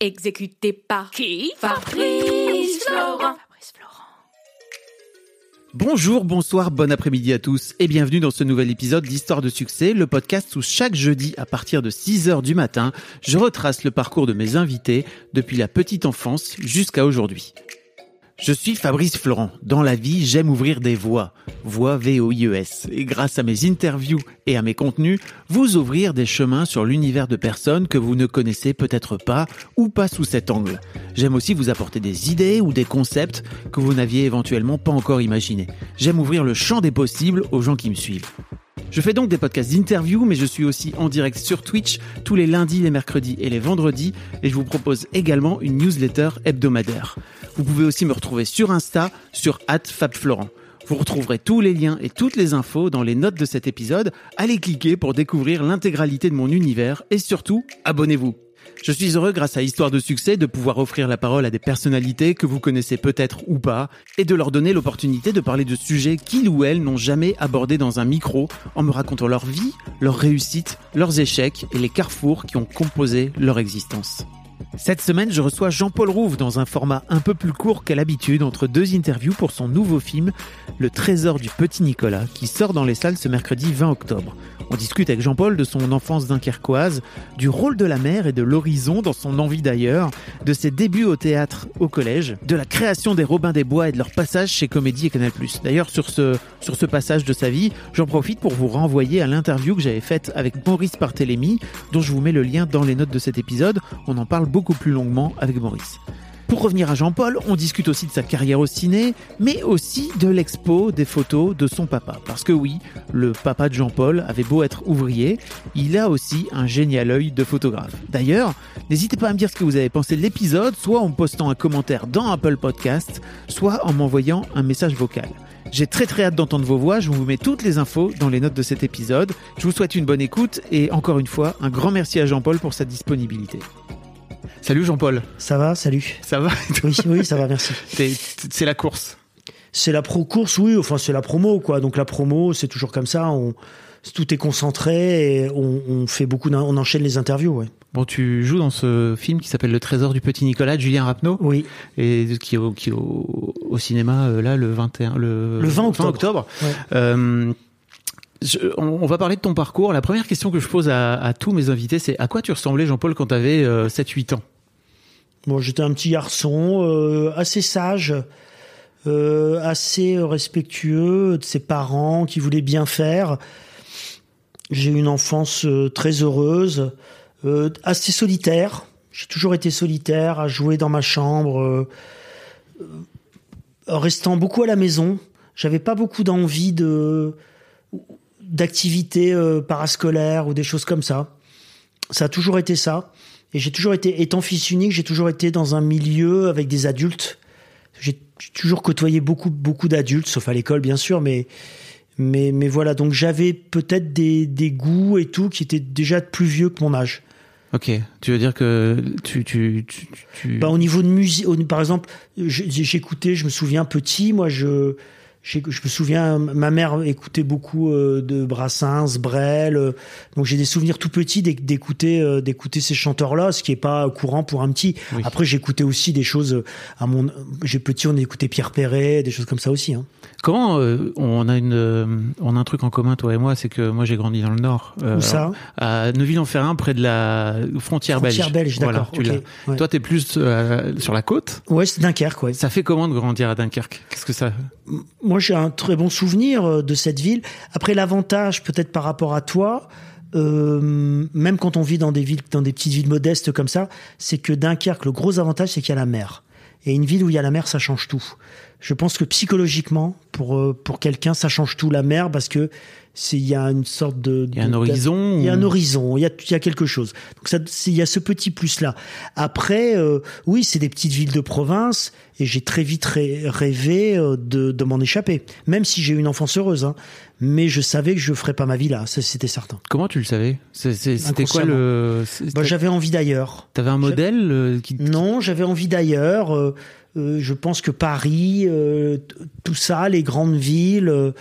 Exécuté par qui? Fabrice Florent. Fabrice Florent. Bonjour, bonsoir, bon après-midi à tous et bienvenue dans ce nouvel épisode d'Histoire de succès, le podcast où chaque jeudi à partir de 6h du matin, je retrace le parcours de mes invités depuis la petite enfance jusqu'à aujourd'hui. Je suis Fabrice Florent. Dans la vie, j'aime ouvrir des voies. Voix V-O-I-E-S. Et grâce à mes interviews et à mes contenus, vous ouvrir des chemins sur l'univers de personnes que vous ne connaissez peut-être pas ou pas sous cet angle. J'aime aussi vous apporter des idées ou des concepts que vous n'aviez éventuellement pas encore imaginés. J'aime ouvrir le champ des possibles aux gens qui me suivent. Je fais donc des podcasts d'interview, mais je suis aussi en direct sur Twitch tous les lundis, les mercredis et les vendredis, et je vous propose également une newsletter hebdomadaire. Vous pouvez aussi me retrouver sur Insta, sur @fabflorent. Vous retrouverez tous les liens et toutes les infos dans les notes de cet épisode. Allez cliquer pour découvrir l'intégralité de mon univers et surtout, abonnez-vous. Je suis heureux grâce à Histoire de succès de pouvoir offrir la parole à des personnalités que vous connaissez peut-être ou pas et de leur donner l'opportunité de parler de sujets qu'ils ou elles n'ont jamais abordés dans un micro en me racontant leur vie, leurs réussites, leurs échecs et les carrefours qui ont composé leur existence. Cette semaine, je reçois Jean-Paul Rouve dans un format un peu plus court qu'à l'habitude entre deux interviews pour son nouveau film Le Trésor du Petit Nicolas qui sort dans les salles ce mercredi 20 octobre. On discute avec Jean-Paul de son enfance dunkerquoise, du rôle de la mer et de l'horizon dans son envie d'ailleurs, de ses débuts au théâtre au collège, de la création des Robins des Bois et de leur passage chez Comédie et Canal+. D'ailleurs, sur ce, sur ce passage de sa vie, j'en profite pour vous renvoyer à l'interview que j'avais faite avec Maurice Barthélémy, dont je vous mets le lien dans les notes de cet épisode. On en parle beaucoup plus longuement avec Maurice. Pour revenir à Jean-Paul, on discute aussi de sa carrière au ciné, mais aussi de l'expo des photos de son papa. Parce que oui, le papa de Jean-Paul avait beau être ouvrier, il a aussi un génial œil de photographe. D'ailleurs, n'hésitez pas à me dire ce que vous avez pensé de l'épisode, soit en postant un commentaire dans Apple Podcast, soit en m'envoyant un message vocal. J'ai très très hâte d'entendre vos voix, je vous mets toutes les infos dans les notes de cet épisode. Je vous souhaite une bonne écoute et encore une fois, un grand merci à Jean-Paul pour sa disponibilité. Salut Jean-Paul. Ça va, salut. Ça va Oui, oui, ça va, merci. C'est la course. C'est la pro course, oui. Enfin, c'est la promo, quoi. Donc la promo, c'est toujours comme ça. On, tout est concentré et on, on fait beaucoup, on enchaîne les interviews, ouais. Bon, tu joues dans ce film qui s'appelle Le Trésor du Petit Nicolas de Julien Rapneau. Oui. Et qui est au, qui est au, au cinéma euh, là le 21, le, Le 20 octobre. octobre. Ouais. Euh, on, va parler de ton parcours. La première question que je pose à, tous mes invités, c'est à quoi tu ressemblais, Jean-Paul, quand tu avais 7-8 ans? Bon, j'étais un petit garçon euh, assez sage, euh, assez respectueux de ses parents, qui voulait bien faire. J'ai eu une enfance euh, très heureuse, assez solitaire. J'ai toujours été solitaire, à jouer dans ma chambre, restant beaucoup à la maison. J'avais pas beaucoup d'envie de d'activités euh, parascolaires ou des choses comme ça. Ça a toujours été ça. Et j'ai toujours été, étant fils unique, j'ai toujours été dans un milieu avec des adultes. J'ai toujours côtoyé beaucoup, beaucoup d'adultes, sauf à l'école, bien sûr, mais, mais, mais voilà. Donc j'avais peut-être des, des goûts et tout qui étaient déjà plus vieux que mon âge. Ok, tu veux dire que tu... tu, tu, tu- Bah, au niveau de musique, par exemple, j'écoutais, je me souviens petit, moi, je, je me souviens, ma mère écoutait beaucoup euh, de Brassens, Brel, euh, donc j'ai des souvenirs tout petits d'éc- d'écouter, euh, d'écouter ces chanteurs-là, ce qui est pas courant pour un petit. Oui. Après, j'écoutais aussi des choses. À mon, j'ai petit, on écoutait Pierre Perret, des choses comme ça aussi. Hein. Comment euh, on a une on a un truc en commun toi et moi, c'est que moi j'ai grandi dans le nord. euh, Où ça? À Neuville-en-Ferrin, près de la frontière, Frontière belge, Voilà, d'accord, tu ok, l'as. ouais. Toi, t'es plus euh, sur la côte? Ouais, c'est Dunkerque, ouais. Ça fait comment de grandir à Dunkerque? Qu'est-ce que ça? Moi j'ai un très bon souvenir euh, de cette ville. Après l'avantage peut-être par rapport à toi, euh, même quand on vit dans des villes, dans des petites villes modestes comme ça, c'est que Dunkerque, le gros avantage c'est qu'il y a la mer. Et une ville où il y a la mer, ça change tout. Je pense que psychologiquement, pour euh, pour quelqu'un, ça change tout. La mer parce que c'est il y a une sorte de Il y a un de- horizon il y a un horizon il y a il y a quelque chose. Donc ça c'est- il y a ce petit plus là après euh, oui c'est des petites villes de province et j'ai très vite rê- rêvé euh, de, de m'en échapper. Même si j'ai eu une enfance heureuse hein. mais je savais que je ferais pas ma vie là ça c'était certain. Comment tu le savais? C'est- c'est- C'était quoi le bah, j'avais envie d'ailleurs. T'avais un modèle euh, qui non, j'avais envie d'ailleurs. euh, je pense que Paris, euh, tout ça, les grandes villes, euh,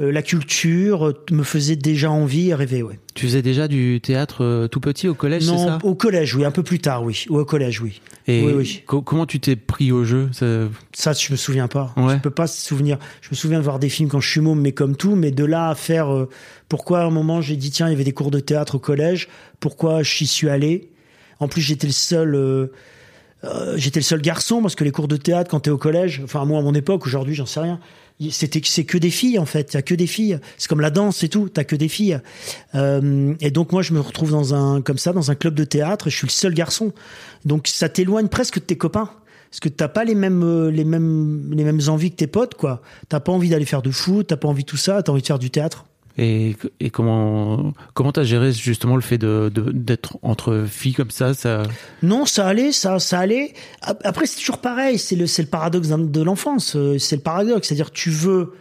euh, la culture, euh, me faisait déjà envie et rêver. Ouais. Tu faisais déjà du théâtre euh, tout petit au collège, c'est Non, ça? au collège, oui, un peu plus tard, oui. Ou au collège, oui. Et oui, oui. co- comment tu t'es pris au jeu? Ça- Ça, je me souviens pas. Ouais. Je peux pas se souvenir. Je me souviens de voir des films quand je suis môme, mais comme tout. Mais de là à faire, euh, pourquoi à un moment j'ai dit tiens, il y avait des cours de théâtre au collège. Pourquoi j'y suis allé? En plus, j'étais le seul. euh, euh, j'étais le seul garçon parce que les cours de théâtre quand t'es au collège, enfin moi à mon époque, aujourd'hui j'en sais rien. C'était c'est que des filles en fait, a que des filles. C'est comme la danse et tout, t'as que des filles. Euh, et donc moi je me retrouve dans un comme ça dans un club de théâtre je suis le seul garçon. Donc ça t'éloigne presque de tes copains parce que t'as pas les mêmes euh, les mêmes les mêmes envies que tes potes quoi. T'as pas envie d'aller faire de foot, t'as pas envie de tout ça, t'as envie de faire du théâtre. Et, comment comment t'as géré justement le fait de d'être entre filles comme ça Non, ça allait, ça, ça allait. Ap- Après, c'est toujours pareil. C'est le, le paradoxe de l'enfance. euh, C'est le paradoxe. C'est-à-dire, tu veux,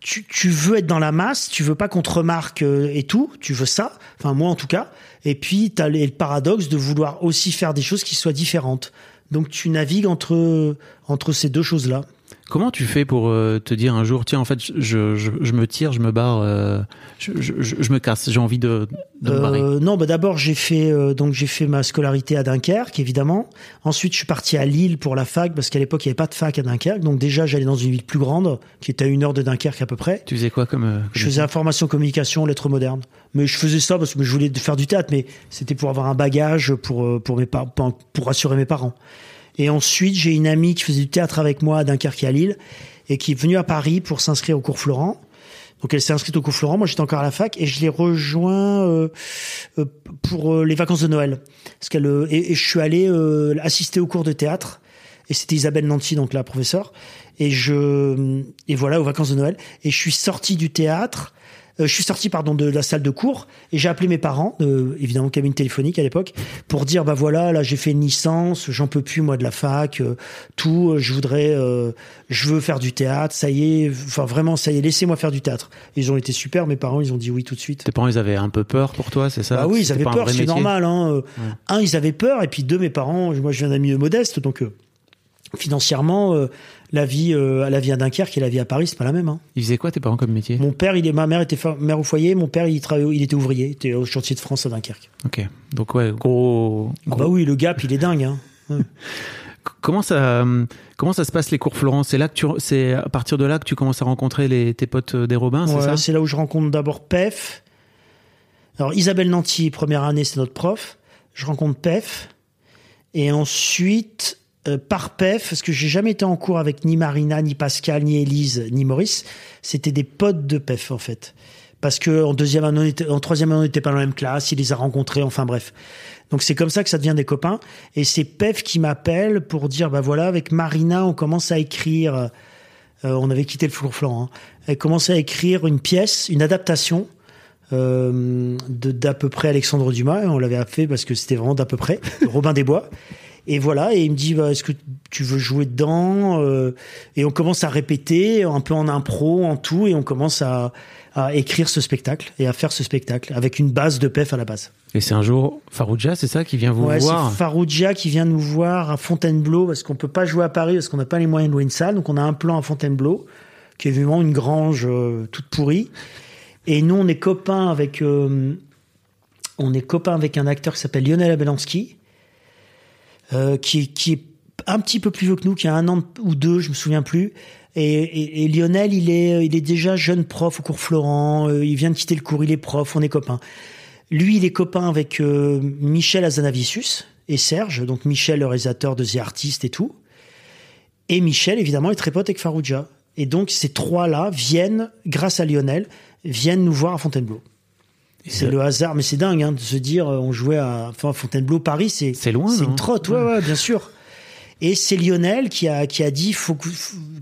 tu, tu veux être dans la masse. Tu veux pas qu'on te remarque euh, et tout. Tu veux ça. Enfin, moi, en tout cas. Et puis, t'as le le paradoxe de vouloir aussi faire des choses qui soient différentes. Donc, tu navigues entre, entre ces deux choses-là. Comment tu fais pour euh, te dire un jour tiens en fait je, je, je me tire je me barre euh, je, je, me casse j'ai envie de, de me barrer Euh, non, bah d'abord j'ai fait donc j'ai fait ma scolarité à Dunkerque évidemment. Ensuite je suis parti à Lille pour la fac parce qu'à l'époque il n'y avait pas de fac à Dunkerque. Donc déjà j'allais dans une ville plus grande qui était à une heure de Dunkerque à peu près. tu faisais quoi comme, comme Je faisais information communication lettres modernes. Mais je faisais ça parce que je voulais faire du théâtre, mais c'était pour avoir un bagage pour pour mes pour, pour rassurer mes parents. Et ensuite j'ai une amie qui faisait du théâtre avec moi à Dunkerque et à Lille et qui est venue à Paris pour s'inscrire au cours Florent. Donc elle s'est inscrite au cours Florent, moi j'étais encore à la fac et je l'ai rejoint euh, euh, pour euh, les vacances de Noël. Parce qu'elle euh, et, je suis allé euh, assister au cours de théâtre et c'était Isabelle Nanty donc la professeure et je et voilà aux vacances de Noël et je suis sorti du théâtre je suis sorti pardon de la salle de cours et j'ai appelé mes parents, euh, évidemment cabine téléphonique à l'époque, pour dire bah voilà là j'ai fait une licence, j'en peux plus moi de la fac, euh, tout, euh, je voudrais, euh, je veux faire du théâtre, ça y est, enfin vraiment ça y est, laissez-moi faire du théâtre. Ils ont été super, mes parents ils ont dit oui tout de suite. tes parents ils avaient un peu peur pour toi c'est ça Bah oui, ils avaient peur, c'est normal. Hein. Euh, Un, ils avaient peur, et puis deux, mes parents, moi je viens d'un milieu modeste, donc euh, financièrement, euh, la vie, euh, la vie à Dunkerque et la vie à Paris, c'est pas la même. Hein. ils faisaient quoi tes parents comme métier? Mon père, il est, ma mère était mère au foyer, mon père il travaillait, il était ouvrier, il était au chantier de France à Dunkerque. ok donc ouais gros, Ah bah oui, le gap, il est dingue. Hein. Ouais. comment ça euh, comment ça se passe les cours Florent c'est là que tu c'est à partir de là que tu commences à rencontrer les tes potes des Robins c'est ça? c'est là où je rencontre d'abord Pef. Alors Isabelle Nanty, première année, c'est notre prof. Je rencontre Pef. Et ensuite, euh, par Pef, parce que j'ai jamais été en cours avec ni Marina, ni Pascal, ni Élise, ni Maurice. C'était des potes de Pef, en fait. Parce que en deuxième année, en troisième année, on n'était pas dans la même classe, il les a rencontrés, enfin bref. Donc c'est comme ça que ça devient des copains. Et c'est Pef qui m'appelle pour dire, bah voilà, avec Marina, on commence à écrire. euh, on avait quitté le Four Florent. Hein. Elle commençait à écrire une pièce, une adaptation euh, d'à peu près Alexandre Dumas. On l'avait fait parce que c'était vraiment d'à peu près Robin des Bois. Et voilà, et il me dit, bah, est-ce que tu veux jouer dedans Euh, Et on commence à répéter, un peu en impro, en tout, et on commence à, à écrire ce spectacle et à faire ce spectacle avec une base de PEF à la base. et c'est un jour Farouja c'est ça qui vient vous Ouais, voir c'est Farouja qui vient nous voir à Fontainebleau parce qu'on peut pas jouer à Paris parce qu'on n'a pas les moyens de louer une salle. Donc on a un plan à Fontainebleau qui est vraiment une grange euh, toute pourrie. Et nous on est copains avec euh, on est copains avec un acteur qui s'appelle Lionel Abelansky euh, qui, est un petit peu plus vieux que nous, qui a un an ou deux, je me souviens plus. Et, Lionel, il est, il est déjà jeune prof au cours Florent. euh, il vient de quitter le cours, il est prof, on est copains. Lui, il est copain avec euh, Michel Azanavicius et Serge, donc Michel, le réalisateur de The Artist et tout. Et Michel, évidemment, est très pote avec Farouja. Et donc, ces trois-là viennent, grâce à Lionel, viennent nous voir à Fontainebleau. C'est le hasard, mais c'est dingue hein, de se dire, euh, on jouait à, enfin, à Fontainebleau, Paris, c'est C'est loin, c'est une trotte, ouais, ouais, bien sûr. Et c'est Lionel qui a qui a dit faut-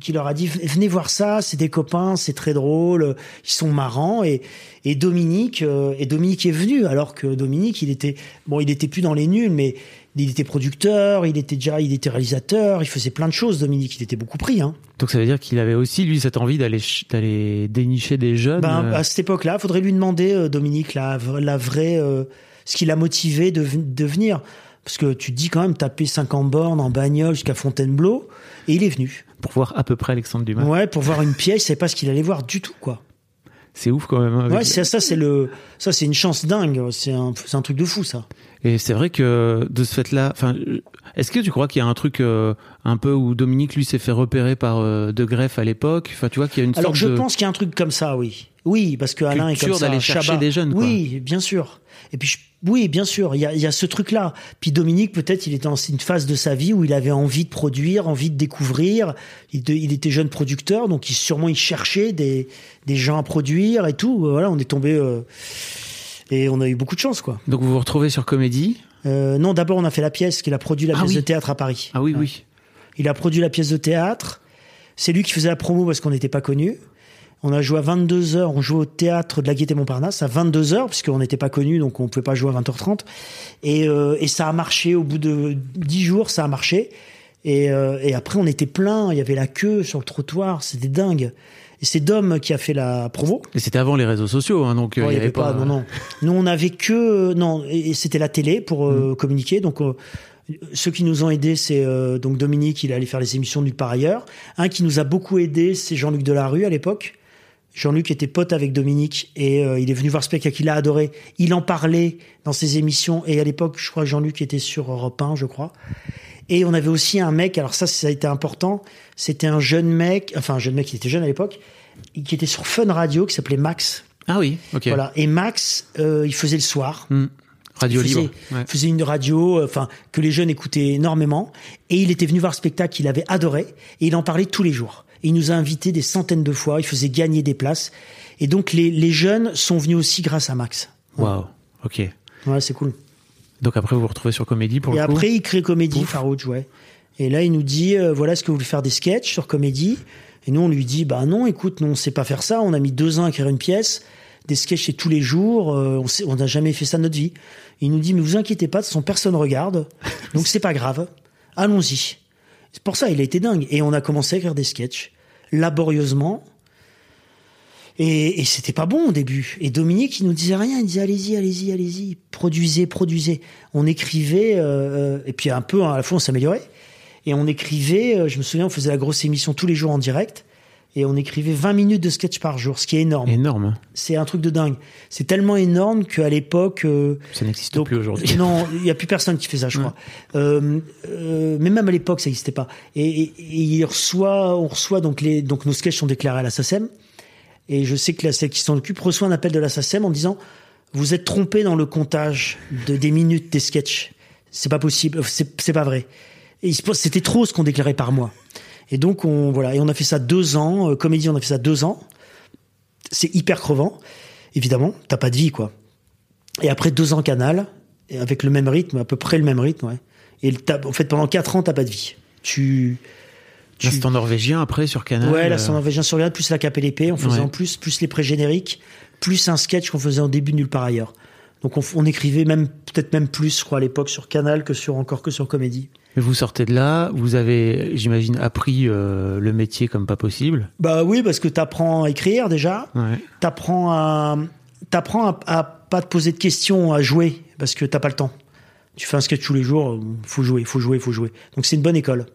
qui leur a dit venez voir ça, c'est des copains, c'est très drôle, ils sont marrants. Et et Dominique euh, et Dominique est venu alors que Dominique il était bon il était plus dans les nuls mais il était producteur, il était déjà il était réalisateur, il faisait plein de choses Dominique, il était beaucoup pris hein. Donc ça veut dire qu'il avait aussi lui cette envie d'aller d'aller dénicher des jeunes. Ben, euh, à cette époque-là, faudrait lui demander euh, Dominique la la vraie euh, ce qui l'a motivé de, de venir parce que tu te dis quand même taper 50 bornes en bagnole jusqu'à Fontainebleau et il est venu. pour voir à peu près Alexandre Dumas. Ouais, pour voir une pièce, savait pas ce qu'il allait voir du tout, quoi. C'est ouf quand même. hein, avec- Ouais, ça, c'est le, ça, c'est une chance dingue. C'est un, c'est un truc de fou, ça. Et c'est vrai que de ce fait-là, enfin, est-ce que tu crois qu'il y a un truc euh, un peu où Dominique lui s'est fait repérer par euh, De Greff à l'époque? Enfin, tu vois qu'il y a une Alors, sorte je de pense qu'il y a un truc comme ça, oui. Oui, parce que Alain est comme ça. d'aller chercher Chabat. des jeunes, quoi. Oui, bien sûr. Et puis, je- oui, bien sûr, il y a, y a ce truc-là. Puis Dominique, peut-être, il était dans une phase de sa vie où il avait envie de produire, envie de découvrir. Il, de- il était jeune producteur, donc il, sûrement il cherchait des, des gens à produire et tout. Voilà, on est tombé euh, et on a eu beaucoup de chance, quoi. Donc vous vous retrouvez sur Comédie? Euh, non, d'abord on a fait la pièce, qu'il a produit la Ah pièce oui. de théâtre à Paris. Ah oui, Ouais. oui. Il a produit la pièce de théâtre. C'est lui qui faisait la promo parce qu'on n'était pas connus. On a joué à 22 heures. On jouait au théâtre de la Gaîté Montparnasse à 22 heures puisqu'on n'était pas connus, donc on pouvait pas jouer à 20h30. Et, euh, et ça a marché. Au bout de 10 jours, ça a marché. Et, euh, et après, on était plein. Il y avait la queue sur le trottoir. C'était dingue. Et c'est Dom qui a fait la promo. Et c'était avant les réseaux sociaux, hein, donc euh, il y avait pas. Non, non. Nous, on avait que non, et c'était la télé pour euh, communiquer. Donc, euh, ceux qui nous ont aidés, c'est euh, donc Dominique, il est allé faire les émissions nulle part ailleurs. Un qui nous a beaucoup aidé, c'est Jean-Luc Delarue à l'époque. Jean-Luc était pote avec Dominique et euh, il est venu voir spectacle, il a adoré. Il en parlait dans ses émissions et à l'époque, je crois que Jean-Luc était sur Europe 1, je crois. Et on avait aussi un mec, alors ça, ça a été important, c'était un jeune mec, enfin un jeune mec, il était jeune à l'époque, qui était sur Fun Radio, qui s'appelait Max. Ah oui, ok. Voilà. Et Max, euh, il faisait le soir. Hmm. Radio faisait, libre. Ouais. faisait une radio, euh, enfin que les jeunes écoutaient énormément. Et il était venu voir le spectacle, il avait adoré, et il en parlait tous les jours. Et il nous a invités des centaines de fois. Il faisait gagner des places. Et donc les, les jeunes sont venus aussi grâce à Max. Waouh. Ok. Ouais, c'est cool. Donc après vous vous retrouvez sur Comédie pour et le coup. après, il crée Comédie, Farouch, ouais. Et là, il nous dit, euh, voilà, est-ce que vous voulez faire des sketchs sur Comédie Et nous, on lui dit, bah non, écoute, nous, on sait pas faire ça. On a mis deux ans à écrire une pièce. Des sketchs, c'est tous les jours. euh, on n'a jamais fait ça de notre vie. Il nous dit, mais vous inquiétez pas, de toute façon, personne regarde. Donc, c'est pas grave. Allons-y. C'est pour ça, il a été dingue. Et on a commencé à écrire des sketchs, laborieusement. Et, et c'était pas bon au début. Et Dominique, il nous disait rien. Il disait allez-y, allez-y, allez-y, produisez, produisez. On écrivait, euh, et puis un peu à la fois on s'améliorait. Et on écrivait. euh, je me souviens, on faisait la grosse émission tous les jours en direct. Et on écrivait 20 minutes de sketch par jour, ce qui est énorme. Énorme. hein. C'est un truc de dingue. C'est tellement énorme qu'à l'époque, euh, Ça n'existe plus aujourd'hui. Non, il y a plus personne qui fait ça, je crois. Euh, euh, mais même à l'époque, ça n'existait pas. Et, et- et reçoit, on reçoit donc les, donc nos sketchs sont déclarés à la SACEM. Et je sais que la celle qui s'en occupe reçoit un appel de la SACEM en disant vous êtes trompé dans le comptage de des minutes des sketchs. C'est pas possible, c'est pas vrai. C'était trop ce qu'on déclarait par mois. Et donc on voilà, et on a fait ça deux ans. euh, comédie, on a fait ça deux ans. C'est hyper crevant, évidemment. T'as pas de vie, quoi. Et après deux ans Canal, et avec le même rythme, à peu près le même rythme, ouais. Et en fait, pendant quatre ans, t'as pas de vie. Tu, tu L'instant norvégien après sur Canal. ouais, la euh, norvégien sur Regarde, plus la l'épée, on faisait Ouais. en plus, plus les pré-génériques, plus un sketch qu'on faisait en début nulle part ailleurs. Donc on, écrivait même peut-être même plus, je crois, à l'époque sur Canal que sur encore que sur Comédie. Mais vous sortez de là, vous avez, j'imagine, appris euh, le métier comme pas possible. Bah oui, parce que t'apprends à écrire déjà, Ouais. t'apprends à t'apprends à, à pas te poser de questions, à jouer parce que t'as pas le temps. Tu fais un sketch tous les jours, euh, faut jouer, faut jouer, faut jouer. Donc c'est une bonne école.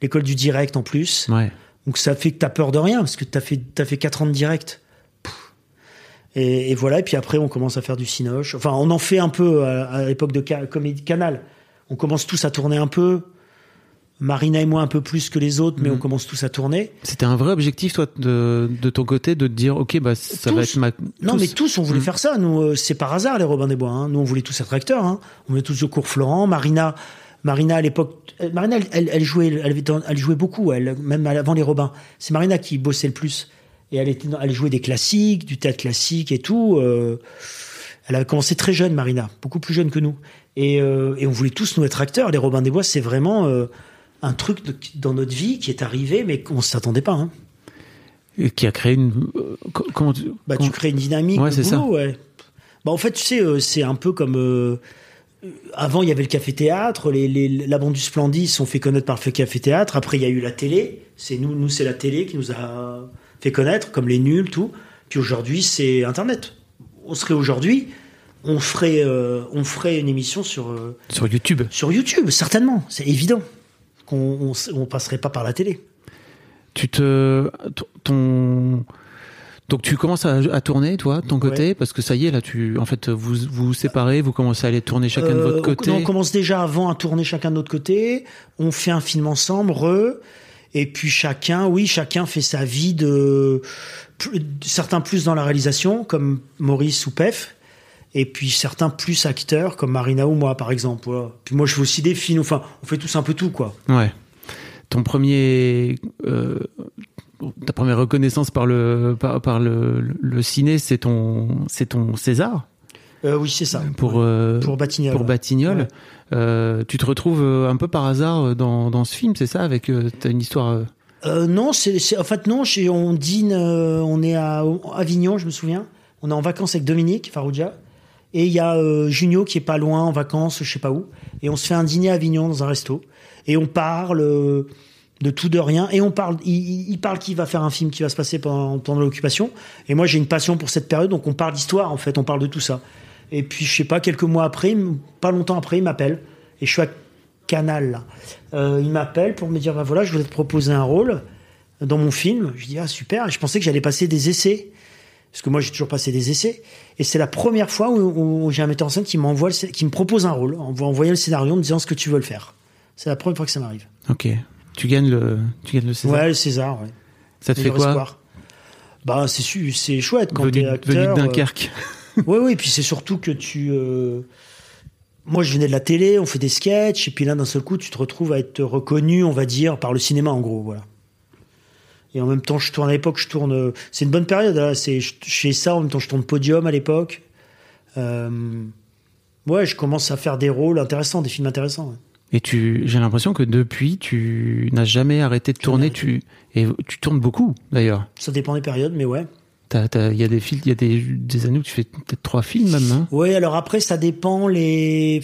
L'école du direct en plus. Ouais. Donc ça fait que t'as peur de rien parce que t'as fait t'as fait quatre ans de direct. Et, et voilà. Et puis après on commence à faire du cinoche. Enfin on en fait un peu à, à l'époque de Ca- Comédie Canal. On commence tous à tourner un peu. Marina et moi un peu plus que les autres, mais Mhm. on commence tous à tourner. C'était un vrai objectif, toi, de, de ton côté, de te dire, ok, bah ça va être ma. Non, mais tous, on voulait Mhm. faire ça. Nous, euh, c'est par hasard, les Robins des Bois. hein. Nous, on voulait tous être acteurs. Hein. On voulait tous au cours Florent. Marina, Marina à l'époque, euh, Marina, elle, elle, elle jouait, elle jouait beaucoup, elle, même avant les Robins. C'est Marina qui bossait le plus. Et elle, était, dans- elle jouait des classiques, du théâtre classique et tout. euh, elle avait commencé très jeune, Marina, beaucoup plus jeune que nous. Et, euh, et on voulait tous nous être acteurs. Les Robins des Bois, c'est vraiment, euh, un truc de- dans notre vie qui est arrivé, mais qu'on s'attendait pas. Hein. Et Qui a créé une. co- comment tu. Bah, comment- tu crées une dynamique Ouais, c'est ça. ouais. Bah, en fait, tu sais, c'est un peu comme. avant, il y avait le café-théâtre. Les, les, la bande du Splendid se sont fait connaître par le café-théâtre. Après, il y a eu la télé. C'est nous, nous c'est la télé qui nous a fait connaître, comme les nuls, tout. Puis aujourd'hui, c'est Internet. On serait aujourd'hui, on ferait, euh, on ferait une émission sur, euh, Sur YouTube. sur YouTube, certainement. C'est évident qu'on on, s- on passerait pas par la télé. Tu te. Ton. Donc tu commences à, à tourner, toi, de ton côté, parce que ça y est, là, tu, en fait, vous vous vous séparez, vous commencez à aller tourner chacun de Euh, votre on- côté. non, On, commence déjà avant à tourner chacun de notre côté. On fait un film ensemble, re. Et puis chacun, oui, chacun fait sa vie de certains plus dans la réalisation, comme Maurice ou Pef. Et puis certains plus acteurs, comme Marina ou moi, par exemple. Puis moi, je fais aussi des films. Enfin, on fait tous un peu tout, quoi. Ouais. Ton premier, euh, ta première reconnaissance par le par, le ciné, c'est ton c'est ton César? Euh, oui, c'est ça. pour euh, pour Batignolles. pour ouais. Batignolles. Ouais. Euh, tu te retrouves euh, un peu par hasard dans, dans ce film, c'est ça Avec t'as une histoire. non, c'est, en fait non. on dîne, on est à Avignon, je me souviens. On est en vacances avec Dominique Farouja et il y a Junio qui est pas loin en vacances, je sais pas où. Et on se fait un dîner à Avignon dans un resto et on parle de tout de rien et on parle. Il, il- il parle qu'il va faire un film qui va se passer pendant, pendant l'occupation. Et moi j'ai une passion pour cette période, donc on parle d'histoire en fait, on parle de tout ça. Et puis je sais pas, quelques mois après, pas longtemps après, il m'appelle et je suis à Canal. là. Euh, il m'appelle pour me dire bah voilà, je voulais te proposer un rôle dans mon film. Je dis ah super. Et je pensais que j'allais passer des essais parce que moi j'ai toujours passé des essais. Et c'est la première fois où, où j'ai un metteur en scène qui m'envoie, qui me propose un rôle en envoyant le scénario en me disant ce que tu veux le faire. C'est la première fois que ça m'arrive. Ok. Tu gagnes le tu gagnes le César. Ouais, le César. Ouais. ça te fait quoi espoir. Bah c'est c'est chouette quand Venu, t'es venu de euh, Dunkerque. Oui, oui, puis c'est surtout que tu. euh, Moi, je venais de la télé, on fait des sketchs, et puis là, d'un seul coup, tu te retrouves à être reconnu, on va dire, par le cinéma, en gros, voilà. Et en même temps, je tourne à l'époque, je tourne. euh, C'est une bonne période, là. C'est, je, je fais ça, en même temps, je tourne Podium à l'époque. Euh, Ouais, je commence à faire des rôles intéressants, des films intéressants. ouais. Et tu, j'ai l'impression que depuis, tu n'as jamais arrêté de tourner. Tu et tu tournes beaucoup d'ailleurs. Ça dépend des périodes, mais ouais. Il y a des films, il y a des, des années où tu fais peut-être trois films même. Hein Ouais, alors après, ça dépend les.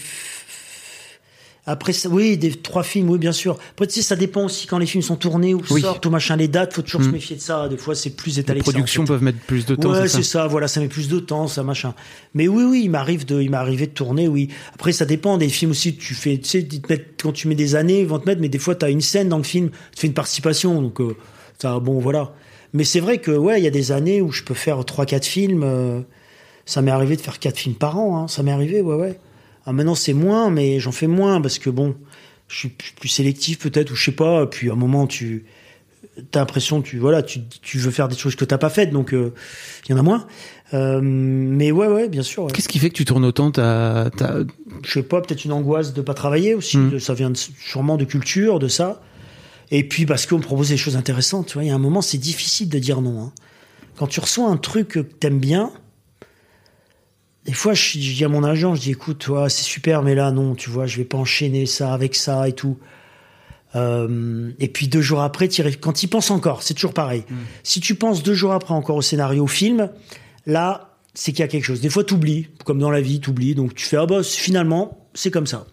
Après, ça- oui, des trois films, oui, bien sûr. Après, tu sais, ça dépend aussi quand les films sont tournés ou Oui. sortent ou machin, les dates, faut toujours se Mm. méfier de ça. Des fois, c'est plus les étalé. ça, en productions fait. peuvent mettre plus de temps. Ouais, c'est ça ça. Voilà, ça met plus de temps, ça machin. Mais oui, oui, il m'arrive de, il m'est arrivé de tourner, oui. Après, ça dépend des films aussi. Tu fais, tu sais, ils te mettent- quand tu mets des années, ils vont te mettre, mais des fois, t'as une scène dans le film, tu fais une participation, donc euh, ça, bon, voilà. Mais c'est vrai que ouais, il y a des années où je peux faire trois, quatre films. euh, ça m'est arrivé de faire quatre films par an. Hein, ça m'est arrivé, ouais, ouais. Ah, maintenant, c'est moins, mais j'en fais moins parce que bon, je suis plus sélectif peut-être ou je sais pas. Puis à un moment, tu t'as l'impression tu voilà tu, tu veux faire des choses que t'as pas faites donc euh, il y en a moins Euh, mais ouais ouais bien sûr ouais. Qu'est-ce qui fait que tu tournes autant t'as, je sais pas peut-être une angoisse de pas travailler aussi Mm. de- ça vient de- sûrement de culture de ça et puis parce qu'on me propose des choses intéressantes tu vois il y a un moment c'est difficile de dire non hein. quand tu reçois un truc que t'aimes bien des fois je, je dis à mon agent je dis écoute toi c'est super mais là non tu vois je vais pas enchaîner ça avec ça et tout Euh, et puis deux jours après, quand tu penses encore, c'est toujours pareil. Si tu penses deux jours après encore au scénario, au film, là, c'est qu'il y a quelque chose. Des fois, t'oublies, comme dans la vie, t'oublies. Donc tu fais ah bah finalement, c'est comme ça.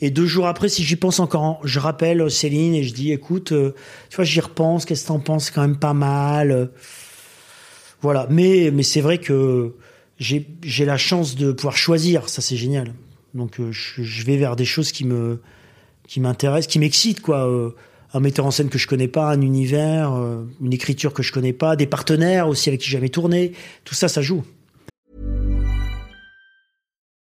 Et deux jours après, si j'y pense encore, je rappelle Céline et je dis écoute, euh, tu vois, j'y repense. Qu'est-ce que t'en penses quand même pas mal. euh. Voilà. Mais mais c'est vrai que j'ai j'ai la chance de pouvoir choisir. Ça, c'est génial. Donc euh, je, vais vers des choses qui me qui m'intéresse, qui m'excite, quoi. Euh, un metteur en scène que je connais pas, un univers, euh, une écriture que je connais pas, des partenaires aussi avec qui j'ai jamais tourné. Tout ça, ça joue.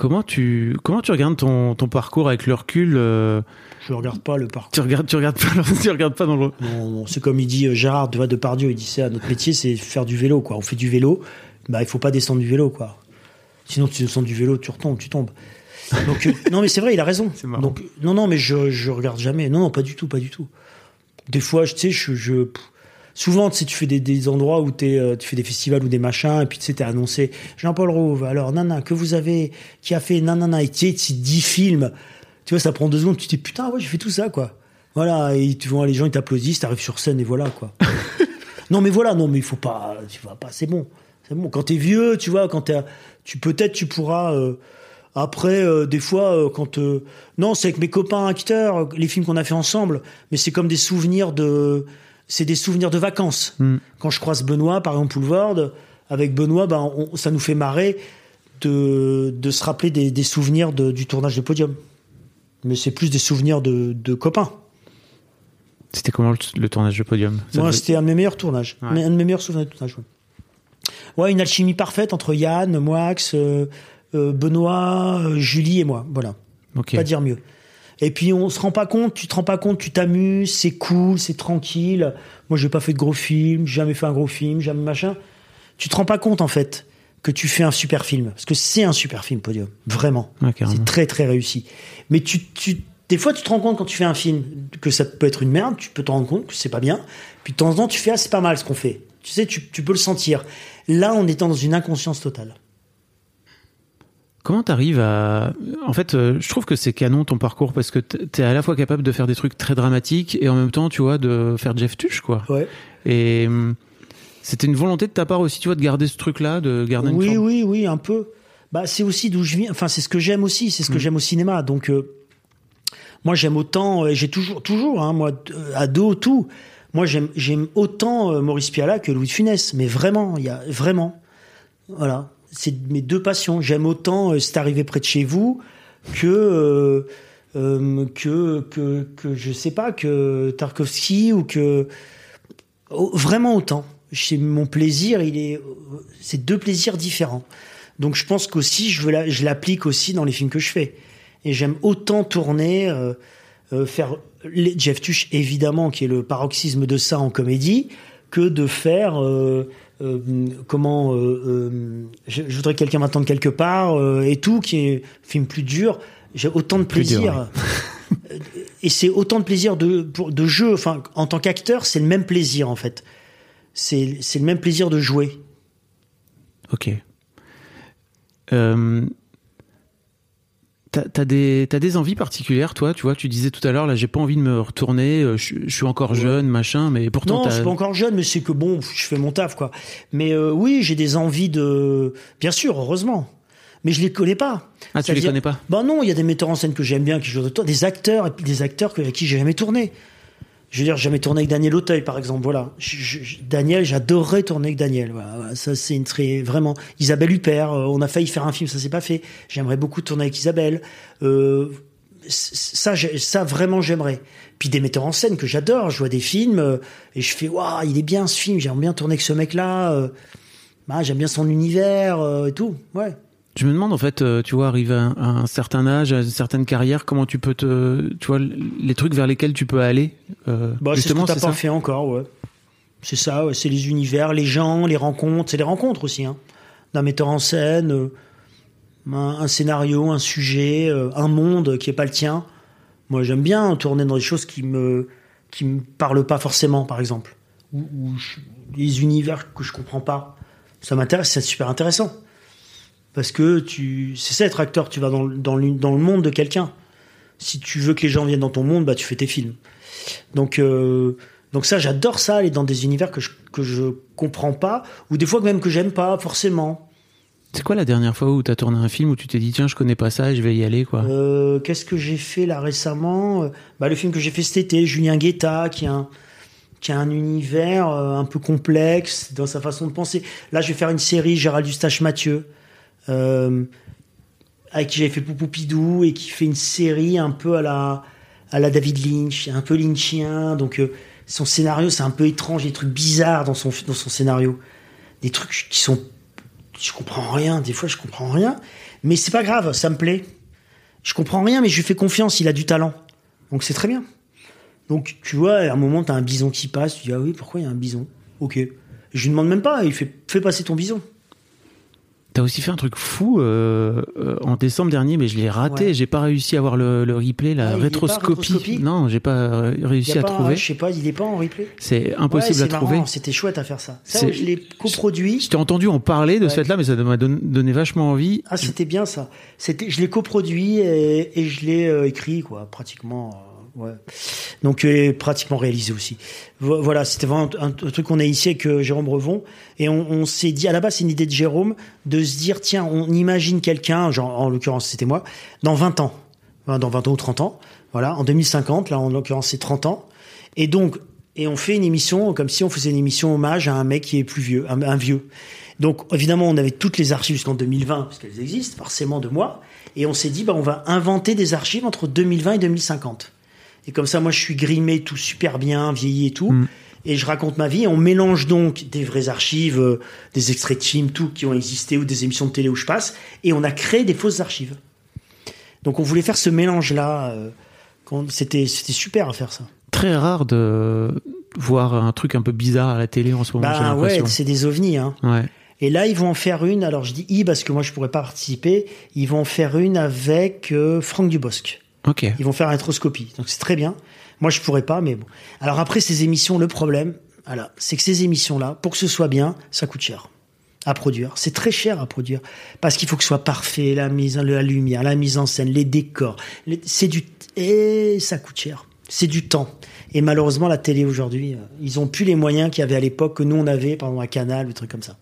Comment tu comment tu regardes ton, ton parcours avec le recul euh, Je regarde pas le parcours. Tu regardes tu regardes pas tu regardes pas dans le Non, non, c'est comme il dit euh, Gérard de Depardieu, il dit ça, notre métier c'est faire du vélo quoi. On fait du vélo, bah il faut pas descendre du vélo quoi. Sinon tu descends du vélo, tu retombes, tu tombes. Donc euh, non mais c'est vrai, il a raison. Donc non non mais je je regarde jamais. Non non pas du tout, pas du tout. Des fois, je- sais, je, je souvent tu sais tu fais des, des endroits où t'es, euh, tu fais des festivals ou des machins et puis tu sais t'es annoncé Jean-Paul Rouve. Alors nana que vous avez qui a fait nanana et tu sais c'est 10 films. Tu vois ça prend deux secondes, tu te dis putain ouais j'ai fait tout ça quoi. Voilà et tu vois les gens ils t'applaudissent, t'arrives sur scène et voilà quoi. non mais voilà non mais il faut pas tu vas pas c'est bon c'est bon quand t'es vieux tu vois quand t'es tu peut-être tu pourras euh, après euh, des fois euh, quand euh, non c'est avec mes copains acteurs les films qu'on a fait ensemble mais c'est comme des souvenirs de c'est des souvenirs de vacances quand je croise Benoît par exemple Poulvord avec Benoît ben on- ça nous fait marrer de, de se rappeler des, des souvenirs de- du tournage de Podium mais c'est plus des souvenirs de, de copains C'était comment le, le tournage de podium? Moi, c'était un de mes meilleurs tournages. Ouais. Un de mes meilleurs souvenirs de tournage. Ouais, Ouais, une alchimie parfaite entre Yann, Moix, euh, euh, Benoît, euh, Julie et moi. Voilà. Ok. Pas dire mieux. Et puis, on se rend pas compte, tu te rends pas compte, tu t'amuses, c'est cool, c'est tranquille. Moi, j'ai pas fait de gros films, j'ai jamais fait un gros film, jamais machin. Tu te rends pas compte, en fait, que tu fais un super film. Parce que c'est un super film, Podium. Vraiment. C'est très, très réussi. Mais tu, tu, des fois, tu te rends compte quand tu fais un film que ça peut être une merde, tu peux te rendre compte que c'est pas bien. Puis de temps en temps, tu fais, ah, c'est pas mal ce qu'on fait. Tu sais, tu, tu peux le sentir. Là, on est dans une inconscience totale. Comment t'arrives à... En fait, euh, je trouve que c'est canon ton parcours parce que t'es à la fois capable de faire des trucs très dramatiques et en même temps, tu vois, de faire Jeff Tuch, quoi. Ouais. Et hum, c'était une volonté de ta part aussi, tu vois, de garder ce truc-là, de garder une Oui, forme- oui, oui, un peu. Bah, c'est aussi d'où je viens. Enfin, c'est ce que j'aime aussi. C'est ce que j'aime au cinéma. Donc, euh, moi, j'aime autant. euh, J'ai toujours, toujours, hein, moi, euh, ado, tout. Moi, j'aime, j'aime autant euh, Maurice Pialat que Louis de Funès. Mais vraiment, il y a vraiment. Voilà. C'est mes deux passions. J'aime autant euh, C'est arrivé près de chez vous que. euh, euh, que, que, que, je sais pas, que Tarkovsky ou que. Vraiment autant. Chez mon plaisir, il est, c'est deux plaisirs différents. Donc je pense qu'aussi, je veux la- je l'applique aussi dans les films que je fais. Et j'aime autant tourner, euh, euh, faire les, Jeff Tuch évidemment, qui est le paroxysme de ça en comédie, que de faire euh, comment euh, euh, je, je voudrais que quelqu'un m'attende quelque part euh, et tout, qui est un film plus dur. J'ai autant de dur, plaisir. et c'est autant de plaisir de, pour- de jeu. Enfin, en tant qu'acteur, c'est le même plaisir en fait. C'est c'est le même plaisir de jouer. Ok. Euh, T'as des, t'as des envies particulières, toi? Tu vois, tu disais tout à l'heure, là, j'ai pas envie de me retourner, euh, je, je suis encore jeune, machin, mais pourtant. Non, je suis pas encore jeune, mais c'est que bon, je fais mon taf, quoi. Mais euh, oui, j'ai des envies de. Bien sûr, heureusement. Mais je les connais pas. Ah, tu les connais pas? Ben non, il y a des metteurs en scène que j'aime bien, qui jouent de toi, des acteurs, et puis des acteurs que- avec qui j'ai jamais tourné. Je veux dire, jamais tourné avec Daniel Auteuil, par exemple. Voilà. Daniel, j'adorerais tourner avec Daniel. Voilà. Ça, c'est une très vraiment. Isabelle Huppert, euh, on a failli faire un film, ça s'est pas fait. J'aimerais beaucoup tourner avec Isabelle. Euh, ça, ça vraiment, j'aimerais. Puis des metteurs en scène que j'adore. Je vois des films euh, et je fais, waouh, il est bien ce film. J'aimerais bien tourner avec ce mec-là. Bah, j'aime bien son univers et tout. Ouais. Je me demande en fait, euh, tu vois, arrivé à un, à un certain âge, à une certaine carrière, comment tu peux te, tu vois, les trucs vers lesquels tu peux aller. euh, Bah, c'est ce que justement, t'as c'est pas ça. fait encore, ouais. C'est ça, ouais, c'est les univers, les gens, les rencontres. C'est les rencontres aussi, hein. D'un metteur en scène, euh, un, un scénario, un sujet, euh, un monde qui est pas le tien. Moi, j'aime bien tourner dans des choses qui me qui me parlent pas forcément, par exemple, ou, ou je- les univers que je comprends pas. Ça m'intéresse, c'est super intéressant. Parce que tu, c'est ça être acteur, tu vas dans, le- dans, dans le monde de quelqu'un. Si tu veux que les gens viennent dans ton monde, bah tu fais tes films. Donc, euh, donc ça, j'adore ça, aller dans des univers que je, que je comprends pas, ou des fois même que j'aime pas forcément. C'est quoi la dernière fois où t'as tourné un film où tu t'es dit tiens je connais pas ça et je vais y aller quoi? Euh, Qu'est-ce que j'ai fait là récemment? Bah, Le film que j'ai fait cet été, Julien Guetta, qui a un, qui a un univers euh, un peu complexe dans sa façon de penser. Là, je vais faire une série, Gérald Eustache Mathieu, euh, avec qui j'avais fait Poupoupidou, et qui fait une série un peu à la, à la David Lynch, un peu lynchien. Donc, euh, son scénario, c'est un peu étrange, des trucs bizarres dans son, dans son scénario. Des trucs qui sont je comprends rien, des fois je comprends rien, Mais c'est pas grave, ça me plaît. Je comprends rien, mais je lui fais confiance, il a du talent. Donc c'est très bien. Donc tu vois, à un moment, t'as un bison qui passe, tu dis ah oui, pourquoi il y a un bison? Ok. Je lui demande même pas, il fait fais passer ton bison. T'as aussi fait un truc fou euh, euh, en décembre dernier, mais je l'ai raté. Ouais. J'ai pas réussi à voir le, le replay, la Ah, rétroscopie. rétroscopie Non, j'ai pas euh, réussi à pas, trouver. Je sais pas, il est pas en replay. C'est Ouais, impossible à trouver. C'était chouette à faire ça. Ça, je l'ai coproduit. Je t'ai entendu en parler de Ouais. ce fait-là, mais ça m'a don- donné vachement envie. Ah, c'était bien ça. C'était, je l'ai coproduit et, et je l'ai euh, écrit, quoi, pratiquement. Donc, pratiquement réalisé aussi. Vo- Voilà, c'était vraiment un, truc qu'on a ici avec euh, Jérôme Revon. Et on, s'est dit, à la base, c'est une idée de Jérôme, de se dire, tiens, on imagine quelqu'un, genre, en l'occurrence, c'était moi, dans 20 ans. Dans 20 ans ou 30 ans. Voilà, en 2050, là, en l'occurrence, c'est 30 ans. Et donc, et on fait une émission comme si on faisait une émission hommage à un mec qui est plus vieux, un, un vieux. Donc évidemment, on avait toutes les archives jusqu'en 2020 parce qu'elles existent forcément de moi, et on s'est dit bah on va inventer des archives entre 2020 et 2050. Et comme ça, moi, je suis grimé tout super bien, vieilli et tout. Et je raconte ma vie. Et on mélange donc des vraies archives, euh, des extraits de films, tout, qui ont existé, ou des émissions de télé où je passe. Et on a créé des fausses archives. Donc on voulait faire ce mélange-là. euh, C'était super à faire ça. Très rare de voir un truc un peu bizarre à la télé en ce moment. Bah ouais, c'est des ovnis. Hein. Ouais. Et là, ils vont en faire une. Alors je dis i parce que moi je pourrais pas participer. Ils vont en faire une avec euh, Franck Dubosc. Ok. Ils vont faire une rétroscopie. Donc c'est très bien. Moi je pourrais pas, mais bon. Alors après ces émissions, le problème, voilà, c'est que ces émissions-là, pour que ce soit bien, ça coûte cher à produire. C'est très cher à produire parce qu'il faut que ce soit parfait, la mise, la lumière, la mise en scène, les décors. Les- C'est du et ça coûte cher. C'est du temps. Et malheureusement, la télé aujourd'hui, euh, ils ont plus les moyens qu'il y avait à l'époque que nous on avait, par exemple à Canal, des trucs comme ça.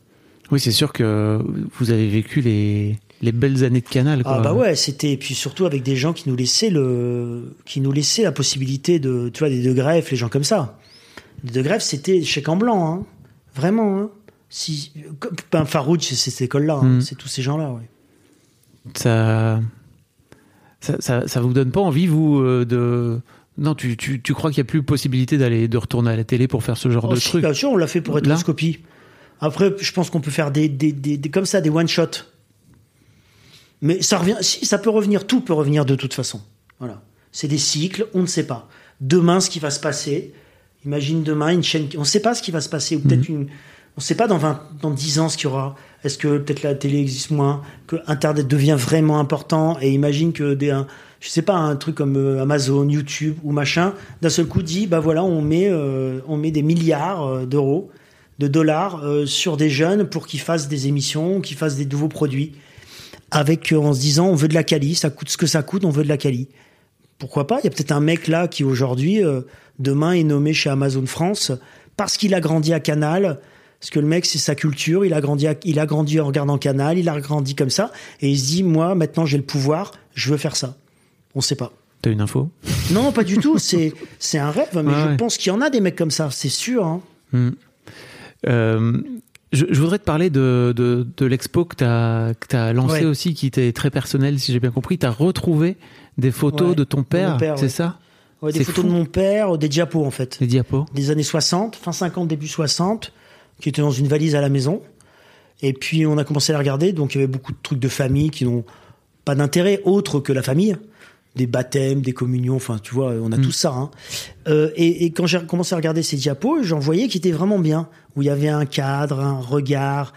Oui, c'est sûr que vous avez vécu les, les belles années de Canal. Quoi. Ah bah ouais, c'était et puis surtout avec des gens qui nous laissaient le qui nous laissaient la possibilité de tu vois des de greffe, les gens comme ça. Des de greffe, c'était chèque en blanc hein. Vraiment hein. Si ben, Farouch, c'est cette école-là, hein. Mhm. c'est tous ces gens-là, ouais. Ça, ça, ça, ça vous donne pas envie, vous, euh, de. Non, tu, tu, tu crois qu'il n'y a plus possibilité d'aller de retourner à la télé pour faire ce genre Oh, de si, truc? bien sûr, on l'a fait pour Là? Rétroscopie. Après, je pense qu'on peut faire des, des, des, des- comme ça, des one shot. Mais ça revient, si ça peut revenir, tout peut revenir de toute façon. Voilà, c'est des cycles, on ne sait pas. Demain, ce qui va se passer. Imagine demain une chaîne, qui- on ne sait pas ce qui va se passer ou peut-être une, on ne sait pas dans 20, dans 10 ans ce qu'il y aura. Est-ce que peut-être la télé existe moins, que Internet devient vraiment important et imagine que des, un, je sais pas, un truc comme euh, Amazon, YouTube ou machin, d'un seul coup dit, bah voilà, on met, euh, on met des milliards euh, d'euros, de dollars sur des jeunes pour qu'ils fassent des émissions, qu'ils fassent des nouveaux produits, avec en se disant, on veut de la quali, ça coûte ce que ça coûte, on veut de la quali. Pourquoi pas? Il y a peut-être un mec là qui aujourd'hui, euh, demain, est nommé chez Amazon France parce qu'il a grandi à Canal. Parce que le mec, c'est sa culture. Il a grandi, à- il a grandi en regardant Canal. Il a grandi comme ça. Et il se dit, moi, maintenant, j'ai le pouvoir. Je veux faire ça. On sait pas. T'as une info? Non, pas du tout. C'est, c'est un rêve. Mais Ouais, je pense qu'il y en a des mecs comme ça. C'est sûr. hein. Euh, je, je voudrais te parler de, de, de l'expo que tu as, lancé Ouais. aussi, qui était très personnelle, si j'ai bien compris. Tu as retrouvé des photos Ouais, de ton père, c'est ouais. ça? Ouais, des photos fou. de mon père, des diapos, en fait. Les diapos des années 60, fin 50, début 60, qui étaient dans une valise à la maison. Et puis on a commencé à les regarder, donc il y avait beaucoup de trucs de famille qui n'ont pas d'intérêt autre que la famille. Des baptêmes, des communions, enfin tu vois, on a tout ça. hein. Euh, et, et quand j'ai commencé à regarder ces diapos, j'en voyais qui étaient vraiment bien, où il y avait un cadre, un regard,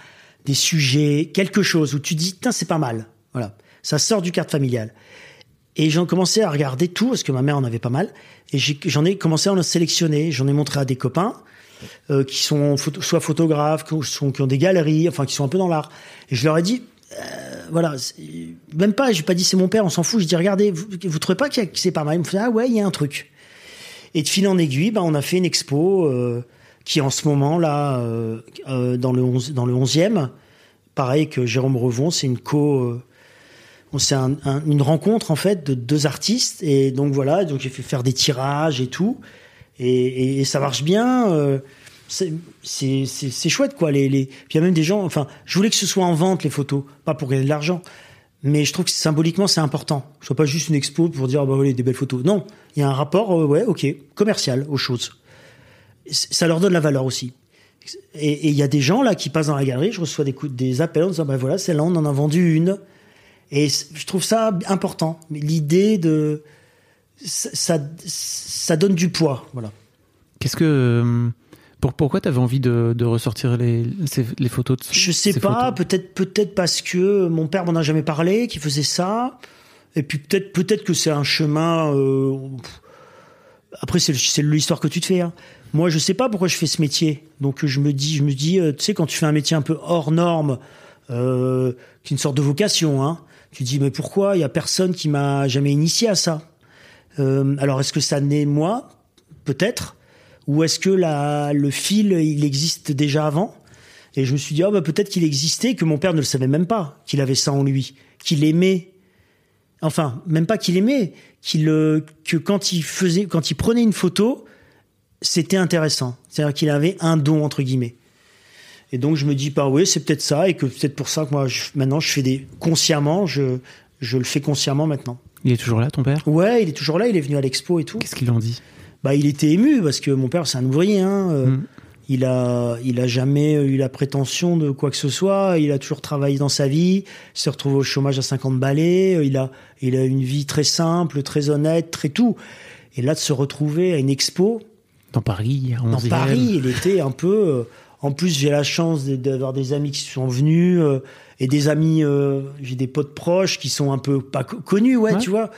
des sujets, quelque chose où tu dis, tiens, c'est pas mal. Voilà, ça sort du cadre familial. Et j'en commençais à regarder tout, parce que ma mère en avait pas mal. Et j'en ai commencé à en sélectionner. J'en ai montré à des copains euh, qui sont photo- soit photographes, qui, sont, qui ont des galeries, enfin qui sont un peu dans l'art. Et je leur ai dit, euh, voilà, même pas, j'ai pas dit c'est mon père, on s'en fout. Je dis regardez, vous, vous trouvez pas que c'est pas mal Ils me font ah ouais, il y a un truc. Et de fil en aiguille, bah, on a fait une expo euh, qui en ce moment là euh, dans le 11, dans le 11e. Pareil que Jérôme Revon, c'est une co. c'est un- un- une rencontre en fait de deux artistes et donc voilà donc j'ai fait faire des tirages et tout et, ça marche bien c'est chouette quoi les, puis il y a même des gens enfin je voulais que ce soit en vente les photos pas pour gagner de l'argent mais je trouve que symboliquement c'est important ce soit pas juste une expo pour dire ah bah voilà des belles photos non il y a un rapport euh, ouais ok commercial aux choses ça leur donne la valeur aussi et il y a des gens là qui passent dans la galerie je reçois des appels en disant bah voilà celle-là on en a vendu une Et je trouve ça important. Mais L'idée de ça, ça, ça donne du poids, voilà. Qu'est-ce que. Pour, pourquoi tu avais envie de, de ressortir les, ces- les photos de Je sais ces pas, peut-être peut-être parce que mon père m'en a jamais parlé, qu'il faisait ça, et puis peut-être peut-être que c'est un chemin. euh, Après, c'est l'histoire que tu te fais. hein. Moi, je sais pas pourquoi je fais ce métier. Donc, je me dis, je me dis, euh, tu sais, quand tu fais un métier un peu hors norme, euh, qui est une sorte de vocation, hein, tu te dis, mais pourquoi il y a personne qui m'a jamais initié à ça? Euh, Alors, est-ce que ça naît moi? Peut-être. Ou est-ce que la, le fil, il existe déjà avant? Et je me suis dit, oh, bah, peut-être qu'il existait, que mon père ne le savait même pas, qu'il avait ça en lui, qu'il aimait. Enfin, même pas qu'il aimait, qu'il euh, que quand il faisait, quand il prenait une photo, c'était intéressant. C'est-à-dire qu'il avait un don entre guillemets. Et donc je me dis, bah oui, c'est peut-être ça, et que peut-être pour ça que moi, je- maintenant, je fais des consciemment, je je le fais consciemment maintenant. Il est toujours là, ton père? Ouais, il est toujours là, il est venu à l'expo et tout. Qu'est-ce qu'il en dit? Bah, il était ému parce que mon père, c'est un ouvrier. Hein. euh, Mm. Il a, il a jamais eu la prétention de quoi que ce soit. Il a toujours travaillé dans sa vie. Il s'est retrouvé au chômage à 50 balais. euh, Il a, il a une vie très simple, très honnête, très tout. Et là, de se retrouver à une expo Dans Paris, à dans 11e. Paris, il était un peu. euh, en plus, j'ai la chance d'avoir des amis qui sont venus euh, et des amis. euh, j'ai des potes proches qui sont un peu pas co- connus, ouais, Ouais. tu vois.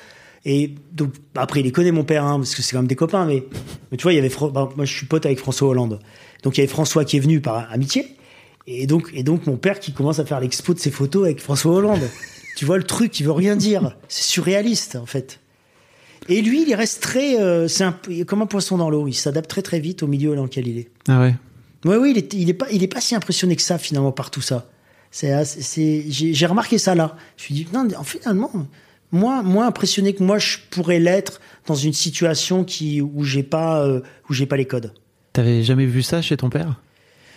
Et donc après, il les connaît mon père, hein, parce que c'est quand même des copains. Mais, mais tu vois, il y avait. Bah, moi, je suis pote avec François Hollande. Donc il y avait François qui est venu par amitié. Et donc, et donc mon père qui commence à faire l'expo de ses photos avec François Hollande. tu vois le truc, il veut rien dire. C'est surréaliste en fait. Et lui, il reste très, euh, c'est un comme un poisson dans l'eau. Il s'adapte très très vite au milieu dans lequel il est. Ah ouais. Oui, oui, il est, il est pas, il est pas si impressionné que ça finalement par tout ça. C'est, c'est, j'ai, j'ai remarqué ça là. Je me suis dit, non, finalement, moins, moins impressionné que moi je pourrais l'être dans une situation qui où j'ai pas, euh, où j'ai pas les codes. T'avais jamais vu ça chez ton père?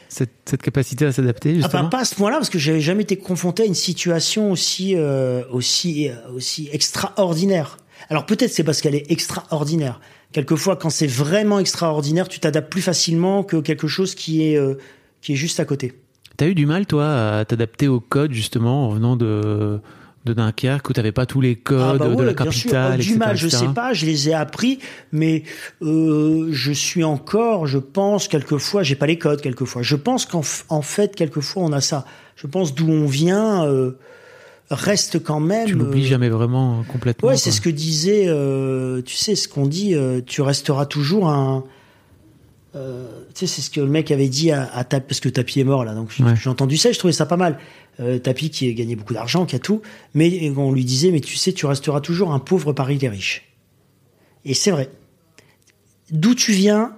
Cette, cette capacité à s'adapter, Ah, justement? pas, à ce point-là parce que j'avais jamais été confronté à une situation aussi, euh, aussi, aussi extraordinaire. Alors peut-être c'est parce qu'elle est extraordinaire. Quelquefois, quand c'est vraiment extraordinaire, tu t'adaptes plus facilement que quelque chose qui est, euh, qui est juste à côté. T'as eu du mal, toi, à t'adapter au code, justement, en venant de, de Dunkerque, où t'avais pas tous les codes Ah bah de ouais, la capitale, Du etc., mal, je sais pas, je les ai appris, mais euh, je suis encore, je pense, quelquefois, j'ai pas les codes, quelquefois. Je pense qu'en en fait, quelquefois, on a ça. Je pense d'où on vient euh, reste quand même. Tu l'oublies euh, jamais vraiment complètement. Ouais, c'est ce que disait, euh, tu sais, ce qu'on dit, tu resteras toujours un. tu sais, c'est ce que le mec avait dit à, à parce que Tapi est mort là, donc j'ai Ouais. j'ai entendu ça, et je trouvais ça pas mal. Euh, Tapi qui a gagné beaucoup d'argent, qui a tout, mais on lui disait, mais tu sais, tu resteras toujours un pauvre Paris des riches. Et c'est vrai. D'où tu viens,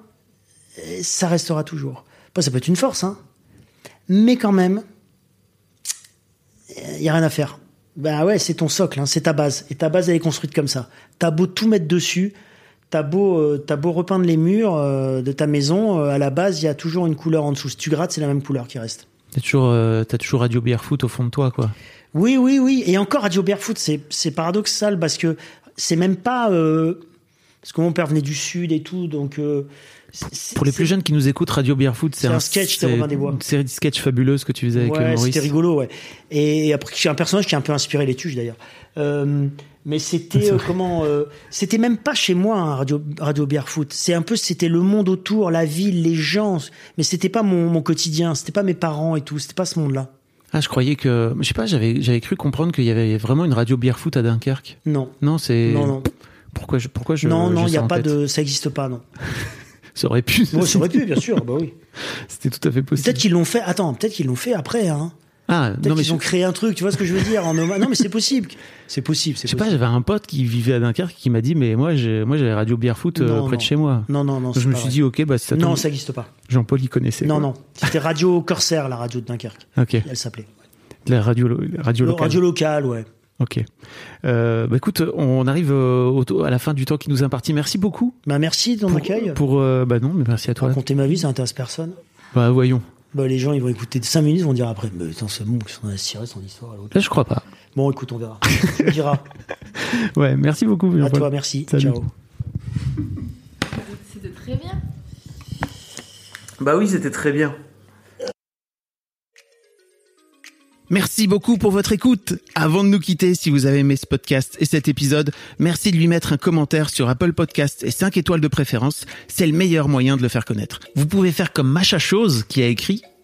euh, ça restera toujours. Pas, ça peut être une force, hein. Mais quand même, il y a rien à faire. Bah ouais, c'est ton socle, hein, c'est ta base. Et ta base, elle est construite comme ça. T'as beau tout mettre dessus, t'as beau, euh, beau repeindre les murs euh, de ta maison, euh, à la base, il y a toujours une couleur en dessous. Si tu grattes, c'est la même couleur qui reste. T'as toujours, euh, toujours Radio Barefoot au fond de toi, quoi. Oui, oui, oui. Et encore Radio Barefoot, c'est, paradoxal parce que c'est même pas. euh, parce que mon père venait du Sud et tout, donc. euh, Pour les plus jeunes qui nous écoutent, Radio Barefoot, c'est C'est un sketch Robin des Bois. Une série de sketchs fabuleuse que tu faisais avec euh, Ouais, Maurice. c'était rigolo, ouais. Et après, j'ai un personnage qui a un peu inspiré les tuches d'ailleurs. Mais c'était euh, comment euh, C'était même pas chez moi, hein, Radio Radio Barefoot. C'est un peu, c'était le monde autour, la ville, les gens. Mais c'était pas mon, mon quotidien. C'était pas mes parents et tout. C'était pas ce monde-là. Ah, je croyais que, je sais pas, j'avais, j'avais cru comprendre qu'il y avait vraiment une radio Barefoot à Dunkerque. Non, Non, c'est. non, non, Pourquoi je, pourquoi je. non, non. Il y a ça pas tête de, ça existe pas, non. Ça aurait pu. Bon, ça aurait pu, bien sûr. Bah oui. C'était tout à fait possible. Peut-être qu'ils l'ont fait. Attends, peut-être qu'ils l'ont fait après. Hein. Ah, non, mais qu'ils ont créé un truc. Tu vois ce que je veux dire en Non, mais c'est possible. C'est possible. Je sais pas, j'avais un pote qui vivait à Dunkerque qui m'a dit, mais moi, j'ai, moi, j'avais Radio Barefoot euh, près non. de chez moi. Non, non, non. Donc je me suis vrai. dit, ok, bah, si ça Non, tombe, ça existe pas. Jean-Paul, il connaissait. Non, quoi. non. C'était Radio Corsair, la radio de Dunkerque. Ok. Elle s'appelait. La radio, lo- radio locale. Radio locale, ouais. Ok. Euh, bah écoute, on arrive euh, au- à la fin du temps qui nous est imparti. Merci beaucoup. Bah, merci de ton Pour, accueil. pour euh, bah non, mais merci à toi. Raconter ma vie, ça intéresse personne. Bah voyons. Bah, les gens, ils vont écouter 5 minutes, ils vont dire après, mais attends, c'est bon, qu'on a tiré son histoire à l'autre. Là, je crois pas. Bon, écoute, on verra. Me diras. Ouais, merci beaucoup. À toi, merci. Salut. Ciao. C'était très bien. Bah oui, c'était très bien. Merci beaucoup pour votre écoute. Avant de nous quitter, si vous avez aimé ce podcast et cet épisode, merci de lui mettre un commentaire sur Apple Podcast et 5 étoiles de préférence. C'est le meilleur moyen de le faire connaître. Vous pouvez faire comme Macha Chose qui a écrit